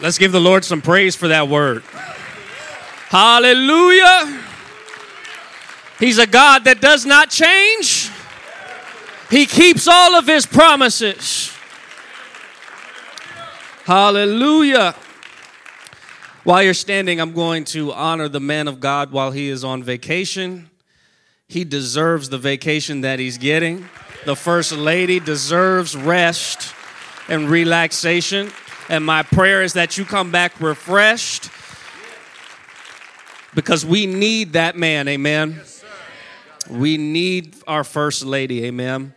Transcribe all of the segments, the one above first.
Let's give the Lord some praise for that word. Hallelujah. He's a God that does not change. He keeps all of his promises. Hallelujah. While you're standing, I'm going to honor the man of God while he is on vacation. He deserves the vacation that he's getting. The first lady deserves rest and relaxation. And my prayer is that you come back refreshed because we need that man, amen. Yes, we need our first lady, amen.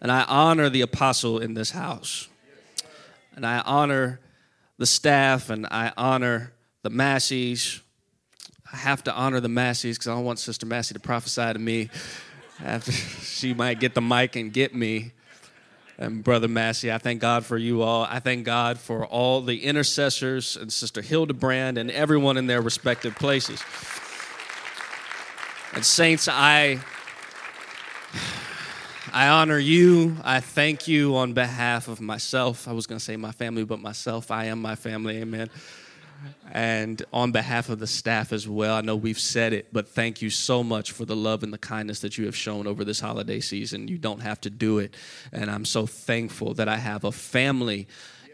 And I honor the apostle in this house. And I honor the staff and I honor the Masseys. I have to honor the Masseys because I don't want Sister Massey to prophesy to me after she might get the mic and get me and Brother Massey. I thank God for you all. I thank God for all the intercessors and Sister Hildebrand and everyone in their respective places. And saints, I I honor you. I thank you on behalf of myself. I was going to say my family, but myself. I am my family. Amen and on behalf of the staff as well. I know we've said it, but thank you so much for the love and the kindness that you have shown over this holiday season. You don't have to do it. And I'm so thankful that I have a family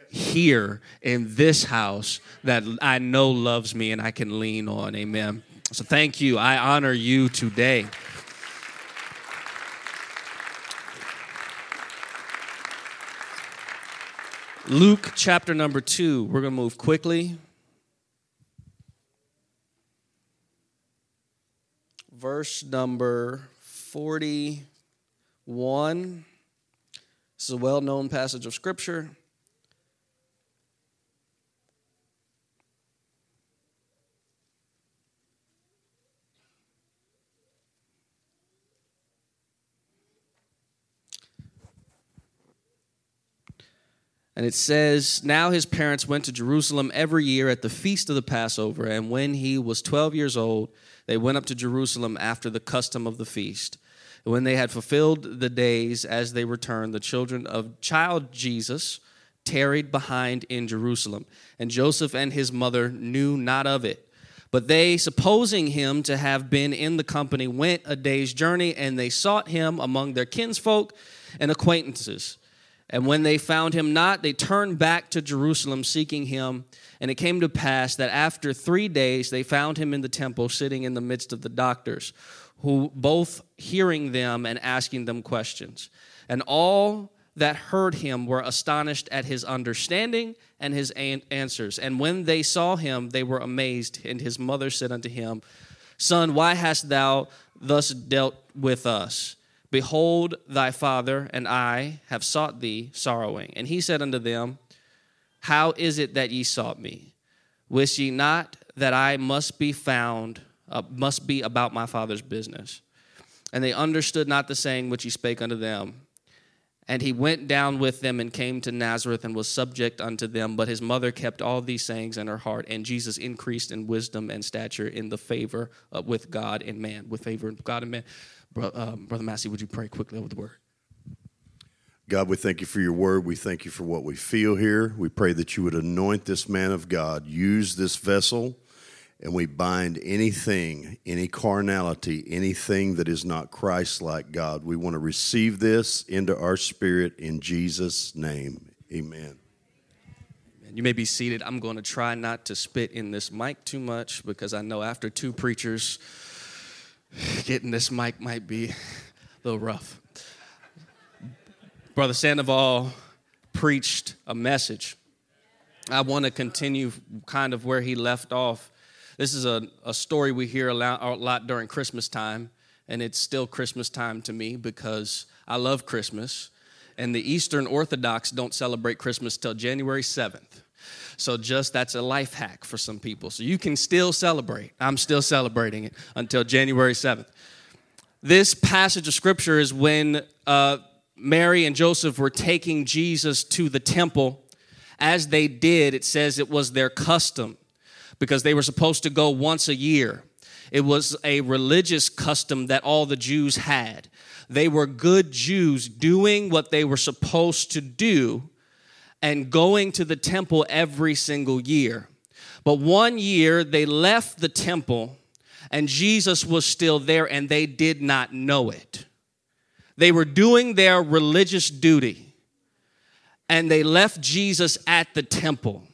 here in this house that I know loves me and I can lean on. Amen. So thank you. I honor you today. Luke chapter number two. We're going to move quickly. Verse number 41. This is a well known passage of Scripture. And it says, Now his parents went to Jerusalem every year at the feast of the Passover. And when he was 12 years old, they went up to Jerusalem after the custom of the feast. And when they had fulfilled the days as they returned, the children of child Jesus tarried behind in Jerusalem. And Joseph and his mother knew not of it. But they, supposing him to have been in the company, went a day's journey, and they sought him among their kinsfolk and acquaintances. And when they found him not, they turned back to Jerusalem, seeking him. And it came to pass that after three days they found him in the temple, sitting in the midst of the doctors, who both hearing them and asking them questions. And all that heard him were astonished at his understanding and his answers. And when they saw him, they were amazed. And his mother said unto him, Son, why hast thou thus dealt with us? Behold, thy father and I have sought thee sorrowing. And he said unto them, How is it that ye sought me? Wist ye not that I must be found, uh, must be about my father's business? And they understood not the saying which he spake unto them. And he went down with them and came to Nazareth and was subject unto them. But his mother kept all these sayings in her heart. And Jesus increased in wisdom and stature in the favor uh, with God and man, with favor of God and man. Um, Brother Massey, would you pray quickly over the word? God, we thank you for your word. We thank you for what we feel here. We pray that you would anoint this man of God, use this vessel, and we bind anything, any carnality, anything that is not Christ like God. We want to receive this into our spirit in Jesus' name. Amen. You may be seated. I'm going to try not to spit in this mic too much because I know after two preachers, getting this mic might be a little rough. Brother Sandoval preached a message. I want to continue kind of where he left off. This is a, a story we hear a lot, a lot during Christmas time, and it's still Christmas time to me because I love Christmas. And the Eastern Orthodox don't celebrate Christmas till January 7th. So just that's a life hack for some people. So you can still celebrate. I'm still celebrating it until January 7th. This passage of scripture is when uh, Mary and Joseph were taking Jesus to the temple. As they did, it says it was their custom because they were supposed to go once a year. It was a religious custom that all the Jews had. They were good Jews doing what they were supposed to do and going to the temple every single year. But one year they left the temple and Jesus was still there and they did not know it. They were doing their religious duty and they left Jesus at the temple.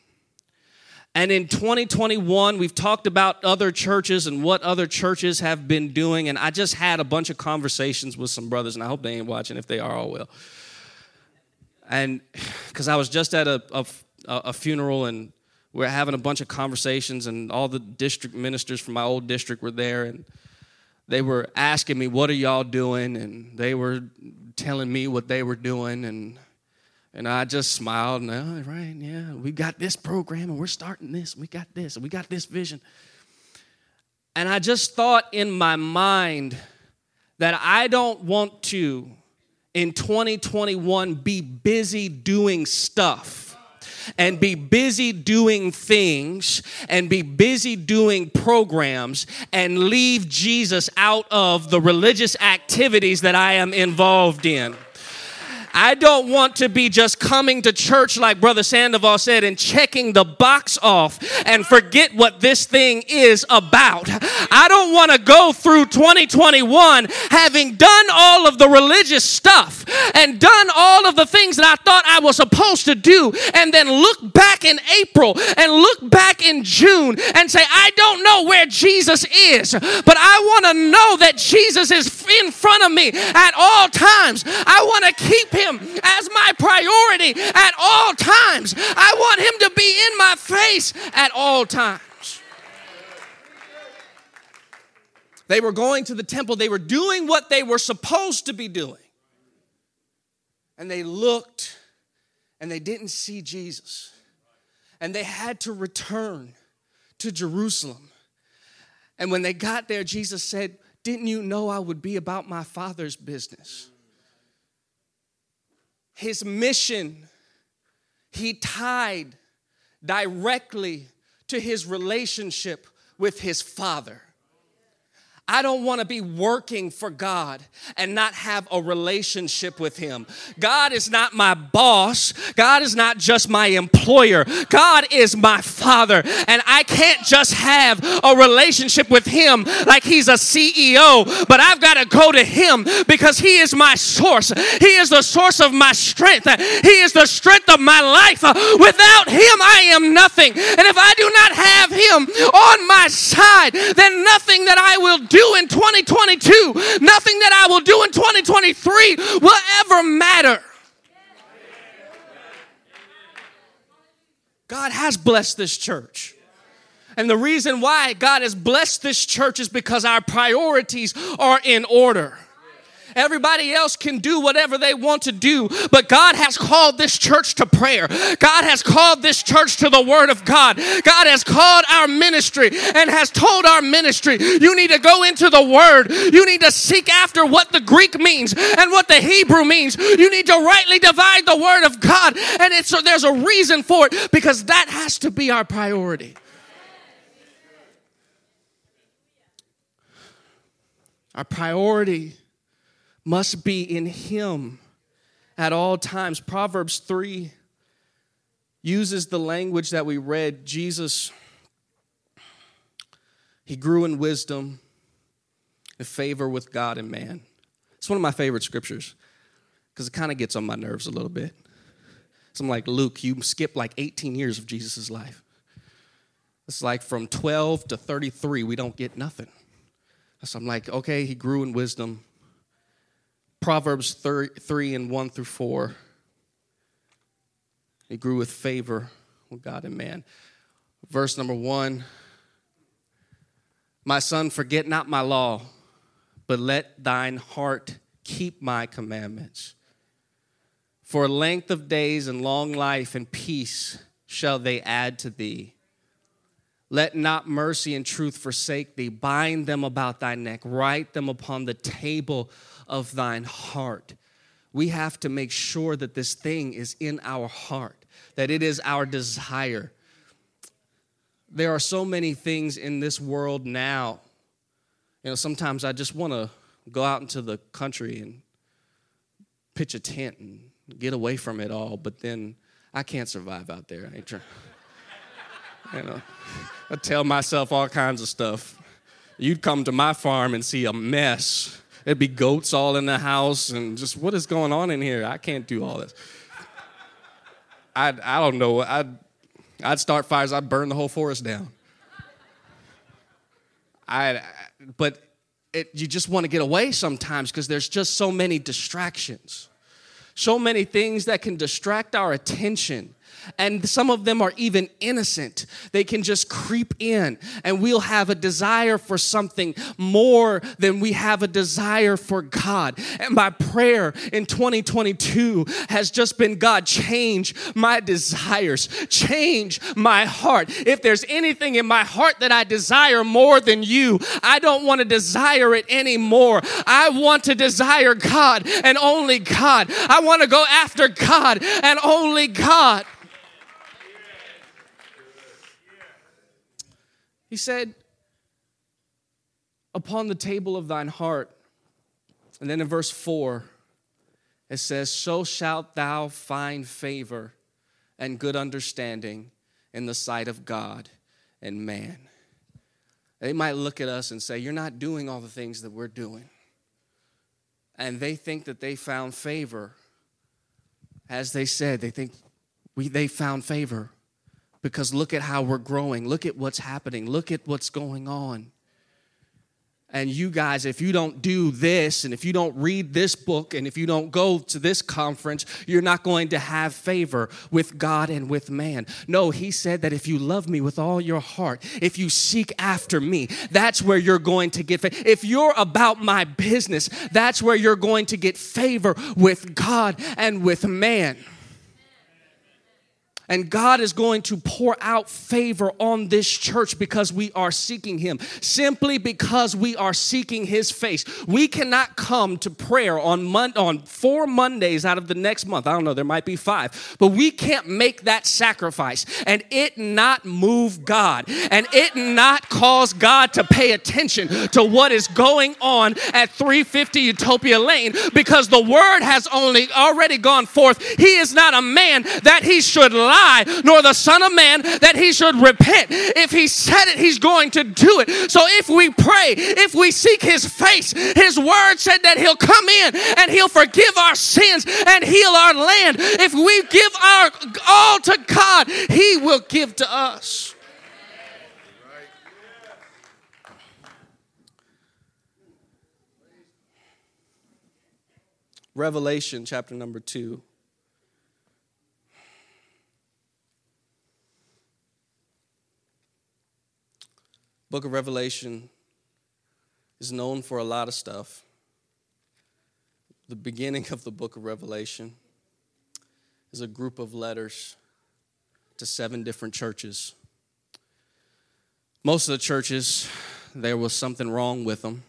And in 2021, we've talked about other churches and what other churches have been doing. And I just had a bunch of conversations with some brothers, and I hope they ain't watching. If they are, all will. And because I was just at a, a, a funeral and we are having a bunch of conversations, and all the district ministers from my old district were there, and they were asking me, What are y'all doing? And they were telling me what they were doing. And and I just smiled and, oh, right, yeah, we got this program and we're starting this, we got this, and we got this vision. And I just thought in my mind that I don't want to, in 2021, be busy doing stuff and be busy doing things and be busy doing programs and leave Jesus out of the religious activities that I am involved in. I don't want to be just coming to church, like Brother Sandoval said, and checking the box off and forget what this thing is about. I don't want to go through 2021 having done all of the religious stuff and done all of the things that I thought I was supposed to do, and then look back in April and look back in June and say, I don't know where Jesus is, but I want to know that Jesus is in front of me at all times. I want to keep him him as my priority at all times. I want him to be in my face at all times. They were going to the temple, they were doing what they were supposed to be doing. And they looked and they didn't see Jesus. And they had to return to Jerusalem. And when they got there, Jesus said, Didn't you know I would be about my Father's business? His mission, he tied directly to his relationship with his father. I don't want to be working for God and not have a relationship with Him. God is not my boss. God is not just my employer. God is my Father. And I can't just have a relationship with Him like He's a CEO, but I've got to go to Him because He is my source. He is the source of my strength. He is the strength of my life. Without Him, I am nothing. And if I do not have Him on my side, then nothing that I will do in 2022, nothing that I will do in 2023 will ever matter. God has blessed this church. And the reason why God has blessed this church is because our priorities are in order. Everybody else can do whatever they want to do, but God has called this church to prayer. God has called this church to the Word of God. God has called our ministry and has told our ministry, you need to go into the Word. You need to seek after what the Greek means and what the Hebrew means. You need to rightly divide the Word of God. And it's, there's a reason for it because that has to be our priority. Our priority must be in Him at all times. Proverbs 3 uses the language that we read. Jesus, He grew in wisdom and favor with God and man. It's one of my favorite scriptures because it kind of gets on my nerves a little bit. So I'm like, Luke, you skipped like 18 years of Jesus' life. It's like from 12 to 33, we don't get nothing. So I'm like, okay, he grew in wisdom Proverbs 3 3 and 1 through 4. He grew with favor with God and man. Verse number 1 My son, forget not my law, but let thine heart keep my commandments. For length of days and long life and peace shall they add to thee. Let not mercy and truth forsake thee. Bind them about thy neck, write them upon the table of thine heart. We have to make sure that this thing is in our heart, that it is our desire. There are so many things in this world now. You know, sometimes I just want to go out into the country and pitch a tent and get away from it all, but then I can't survive out there. I ain't trying. You know, I tell myself all kinds of stuff. You'd come to my farm and see a mess. There'd be goats all in the house and just what is going on in here? I can't do all this. I'd, I don't know. I'd, I'd start fires. I'd burn the whole forest down. I, but it, you just want to get away sometimes because there's just so many distractions, so many things that can distract our attention and some of them are even innocent. They can just creep in, and we'll have a desire for something more than we have a desire for God. And my prayer in 2022 has just been God, change my desires, change my heart. If there's anything in my heart that I desire more than you, I don't want to desire it anymore. I want to desire God and only God. I want to go after God and only God. He said, Upon the table of thine heart. And then in verse 4, it says, So shalt thou find favor and good understanding in the sight of God and man. They might look at us and say, You're not doing all the things that we're doing. And they think that they found favor. As they said, they think we, they found favor because look at how we're growing. Look at what's happening. Look at what's going on. And you guys, if you don't do this, and if you don't read this book, and if you don't go to this conference, you're not going to have favor with God and with man. No, he said that if you love me with all your heart, if you seek after me, that's where you're going to get favor. If you're about my business, that's where you're going to get favor with God and with man. And God is going to pour out favor on this church because we are seeking Him. Simply because we are seeking His face. We cannot come to prayer on, mon- on four Mondays out of the next month. I don't know, there might be five. But we can't make that sacrifice and it not move God and it not cause God to pay attention to what is going on at 350 Utopia Lane because the word has only already gone forth. He is not a man that he should lie nor the Son of Man that he should repent. If he said it, he's going to do it. So if we pray, if we seek his face, his word said that he'll come in and he'll forgive our sins and heal our land. If we give our all to God, he will give to us. Revelation chapter number 2. Book of Revelation is known for a lot of stuff. The beginning of the book of Revelation is a group of letters to seven different churches. Most of the churches, there was something wrong with them.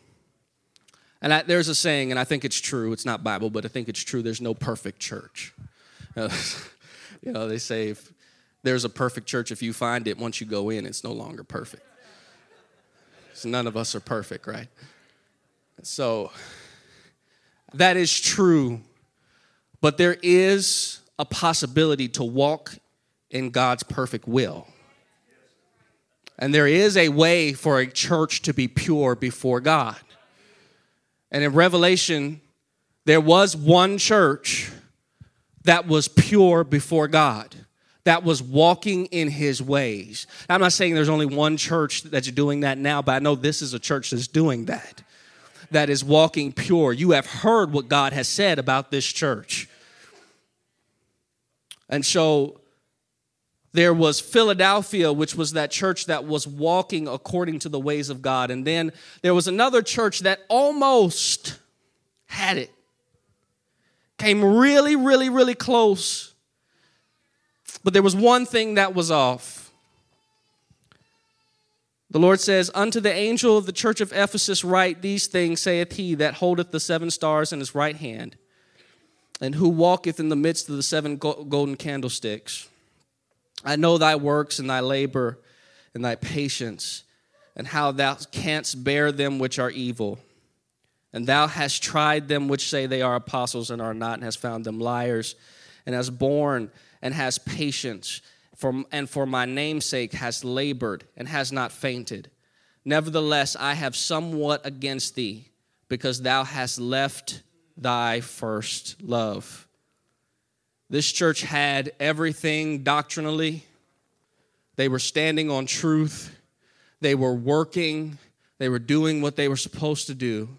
And I, there's a saying, and I think it's true. It's not Bible, but I think it's true. There's no perfect church. you know, they say if there's a perfect church, if you find it, once you go in, it's no longer perfect none of us are perfect, right? So that is true, but there is a possibility to walk in God's perfect will. And there is a way for a church to be pure before God. And in Revelation, there was one church that was pure before God that was walking in his ways. I'm not saying there's only one church that's doing that now, but I know this is a church that's doing that, that is walking pure. You have heard what God has said about this church. And so there was Philadelphia, which was that church that was walking according to the ways of God. And then there was another church that almost had it, came really, really, really close but there was one thing that was off. The Lord says, Unto the angel of the church of Ephesus write these things, saith he that holdeth the seven stars in his right hand, and who walketh in the midst of the seven golden candlesticks. I know thy works and thy labor and thy patience, and how thou canst bear them which are evil. And thou hast tried them which say they are apostles and are not, and hast found them liars, and hast borne and has patience, for, and for my name's sake has labored and has not fainted. Nevertheless, I have somewhat against thee, because thou hast left thy first love. This church had everything doctrinally. They were standing on truth. They were working. They were doing what they were supposed to do.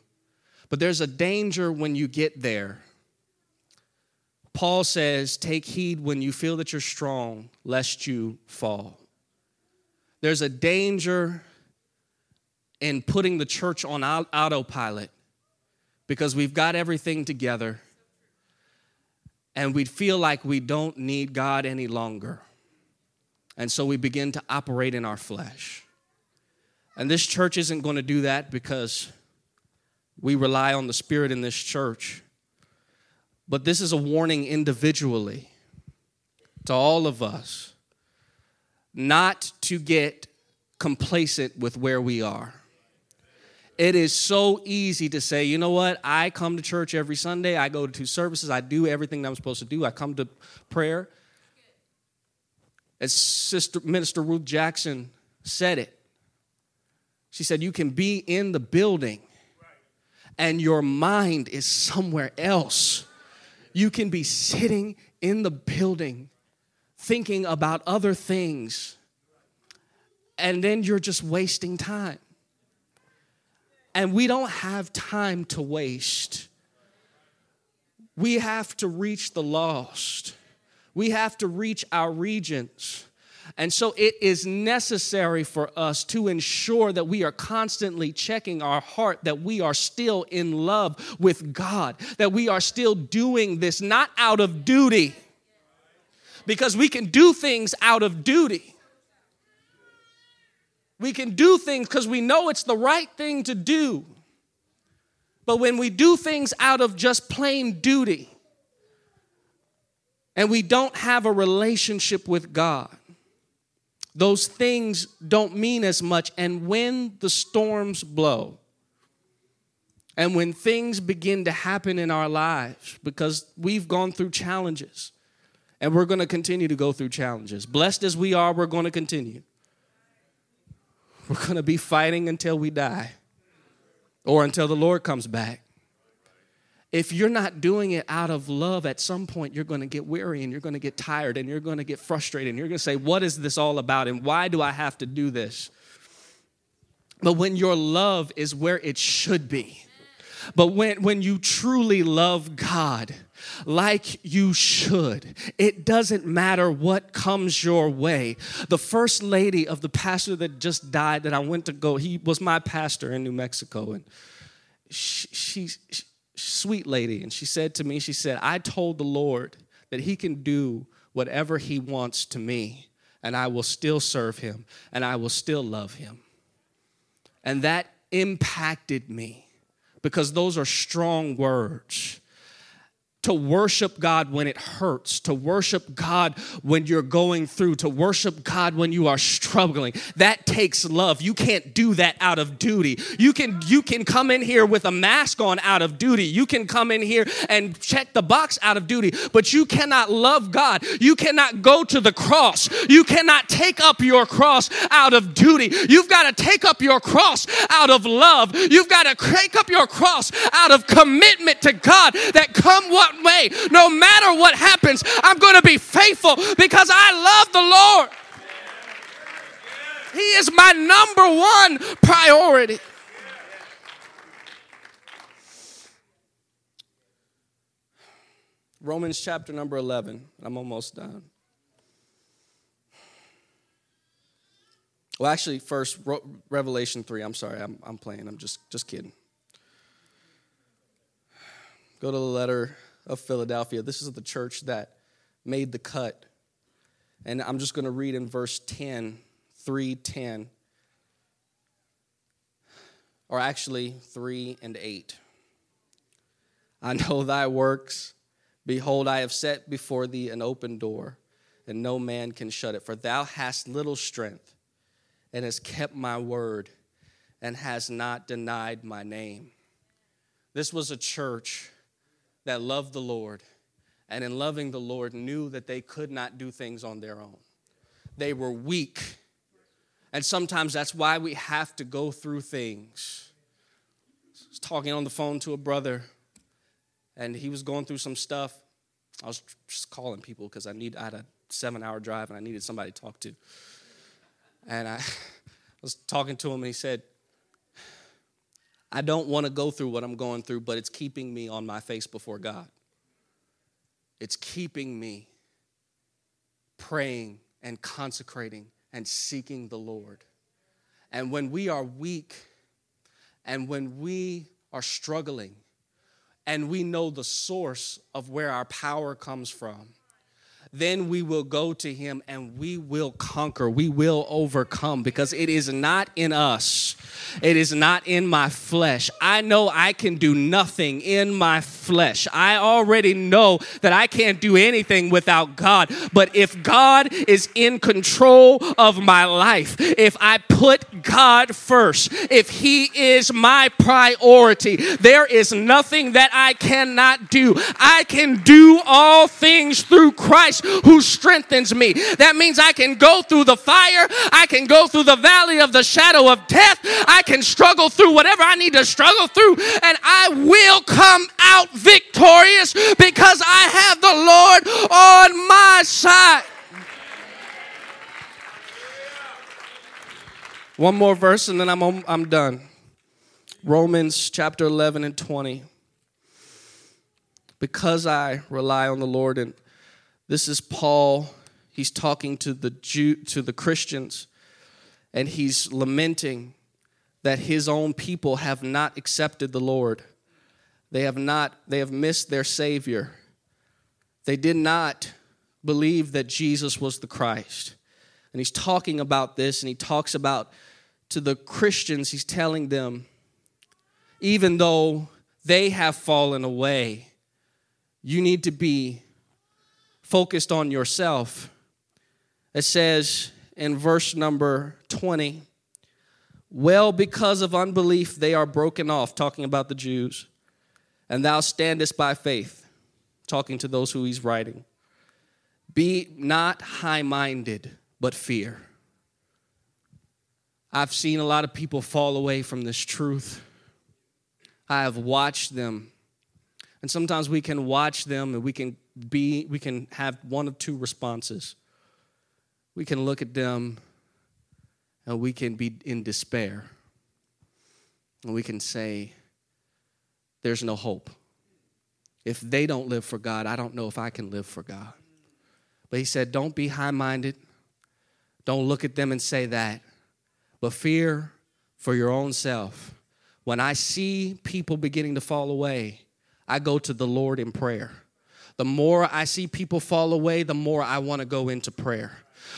But there's a danger when you get there. Paul says, Take heed when you feel that you're strong, lest you fall. There's a danger in putting the church on autopilot because we've got everything together and we feel like we don't need God any longer. And so we begin to operate in our flesh. And this church isn't going to do that because we rely on the Spirit in this church. But this is a warning individually to all of us not to get complacent with where we are. It is so easy to say, you know what? I come to church every Sunday. I go to two services. I do everything that I'm supposed to do. I come to prayer. As Sister Minister Ruth Jackson said it, she said, You can be in the building and your mind is somewhere else. You can be sitting in the building thinking about other things, and then you're just wasting time. And we don't have time to waste. We have to reach the lost. We have to reach our regions. And so it is necessary for us to ensure that we are constantly checking our heart, that we are still in love with God, that we are still doing this not out of duty, because we can do things out of duty. We can do things because we know it's the right thing to do. But when we do things out of just plain duty and we don't have a relationship with God, those things don't mean as much. And when the storms blow, and when things begin to happen in our lives, because we've gone through challenges and we're going to continue to go through challenges. Blessed as we are, we're going to continue. We're going to be fighting until we die or until the Lord comes back. If you're not doing it out of love, at some point you're going to get weary and you're going to get tired and you're going to get frustrated and you're going to say, What is this all about and why do I have to do this? But when your love is where it should be, but when, when you truly love God, like you should. It doesn't matter what comes your way. The first lady of the pastor that just died that I went to go, he was my pastor in New Mexico. And she, she, sweet lady. And she said to me, she said, I told the Lord that he can do whatever he wants to me, and I will still serve him, and I will still love him. And that impacted me because those are strong words to worship God when it hurts, to worship God when you're going through, to worship God when you are struggling. That takes love. You can't do that out of duty. You can you can come in here with a mask on out of duty. You can come in here and check the box out of duty, but you cannot love God. You cannot go to the cross. You cannot take up your cross out of duty. You've got to take up your cross out of love. You've got to take up your cross out of commitment to God that come what way, no matter what happens, I'm going to be faithful because I love the Lord. He is my number one priority. Romans chapter number 11. I'm almost done. Well, actually, first, Revelation 3. I'm sorry, I'm, I'm playing. I'm just, just kidding. Go to the letter of Philadelphia. This is the church that made the cut. And I'm just going to read in verse 10, 3 10, or actually 3 and 8. I know thy works. Behold, I have set before thee an open door, and no man can shut it. For thou hast little strength, and hast kept my word, and has not denied my name. This was a church that loved the Lord and in loving the Lord knew that they could not do things on their own. They were weak. And sometimes that's why we have to go through things. I was talking on the phone to a brother, and he was going through some stuff. I was just calling people because I need I had a seven hour drive and I needed somebody to talk to. And I was talking to him and he said, I don't want to go through what I'm going through, but it's keeping me on my face before God. It's keeping me praying and consecrating and seeking the Lord. And when we are weak and when we are struggling and we know the source of where our power comes from, then we will go to him and we will conquer. We will overcome because it is not in us. It is not in my flesh. I know I can do nothing in my flesh. I already know that I can't do anything without God. But if God is in control of my life, if I put God first, if He is my priority, there is nothing that I cannot do. I can do all things through Who strengthens me. That means I can go through the fire, I can go through the valley of the shadow of death, I can struggle through whatever I need to struggle through, and I will come out victorious because I have the Lord on my side. One more verse and then I'm, I'm done. Romans chapter 11 and 20. Because I rely on the Lord and this is Paul. He's talking to the Jew, to the Christians, and he's lamenting that his own people have not accepted the Lord. They have not, they have missed their Savior. They did not believe that Jesus was the Christ. And he's talking about this, and he talks about to the Christians, he's telling them, even though they have fallen away, you need to be focused on yourself. It says in verse number 20, well, because of unbelief, they are broken off, talking about the Jews. And thou standest by faith, talking to those who he's writing. Be not high minded, but fear. I've seen a lot of people fall away from this truth. I have watched them. And sometimes we can watch them and we can be we can have one of two responses. We can look at them and we can be in despair. And we can say, There's no hope. If they don't live for God, I don't know if I can live for God. But he said, Don't be high minded. Don't look at them and say that. But fear for your own self. When I see people beginning to fall away, I go to the Lord in prayer. The more I see people fall away, the more I want to go into prayer.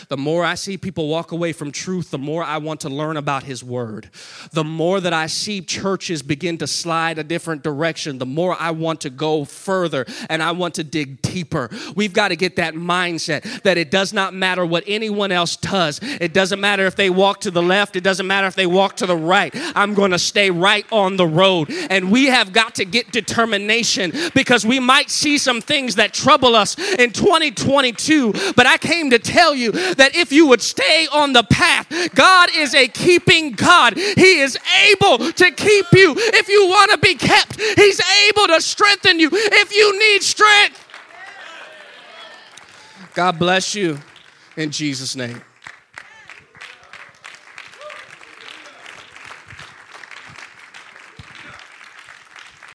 The more I see people walk away from truth, the more I want to learn about His Word. The more that I see churches begin to slide a different direction, the more I want to go further and I want to dig deeper. We've got to get that mindset that it does not matter what anyone else does. It doesn't matter if they walk to the left, it doesn't matter if they walk to the right. I'm going to stay right on the road. And we have got to get determination because we might see some things that trouble us in 2022, but I came to tell you that if you would stay on the path, God is a keeping God. He is able to keep you. If you want to be kept, He's able to strengthen you if you need strength. God bless you in Jesus' name.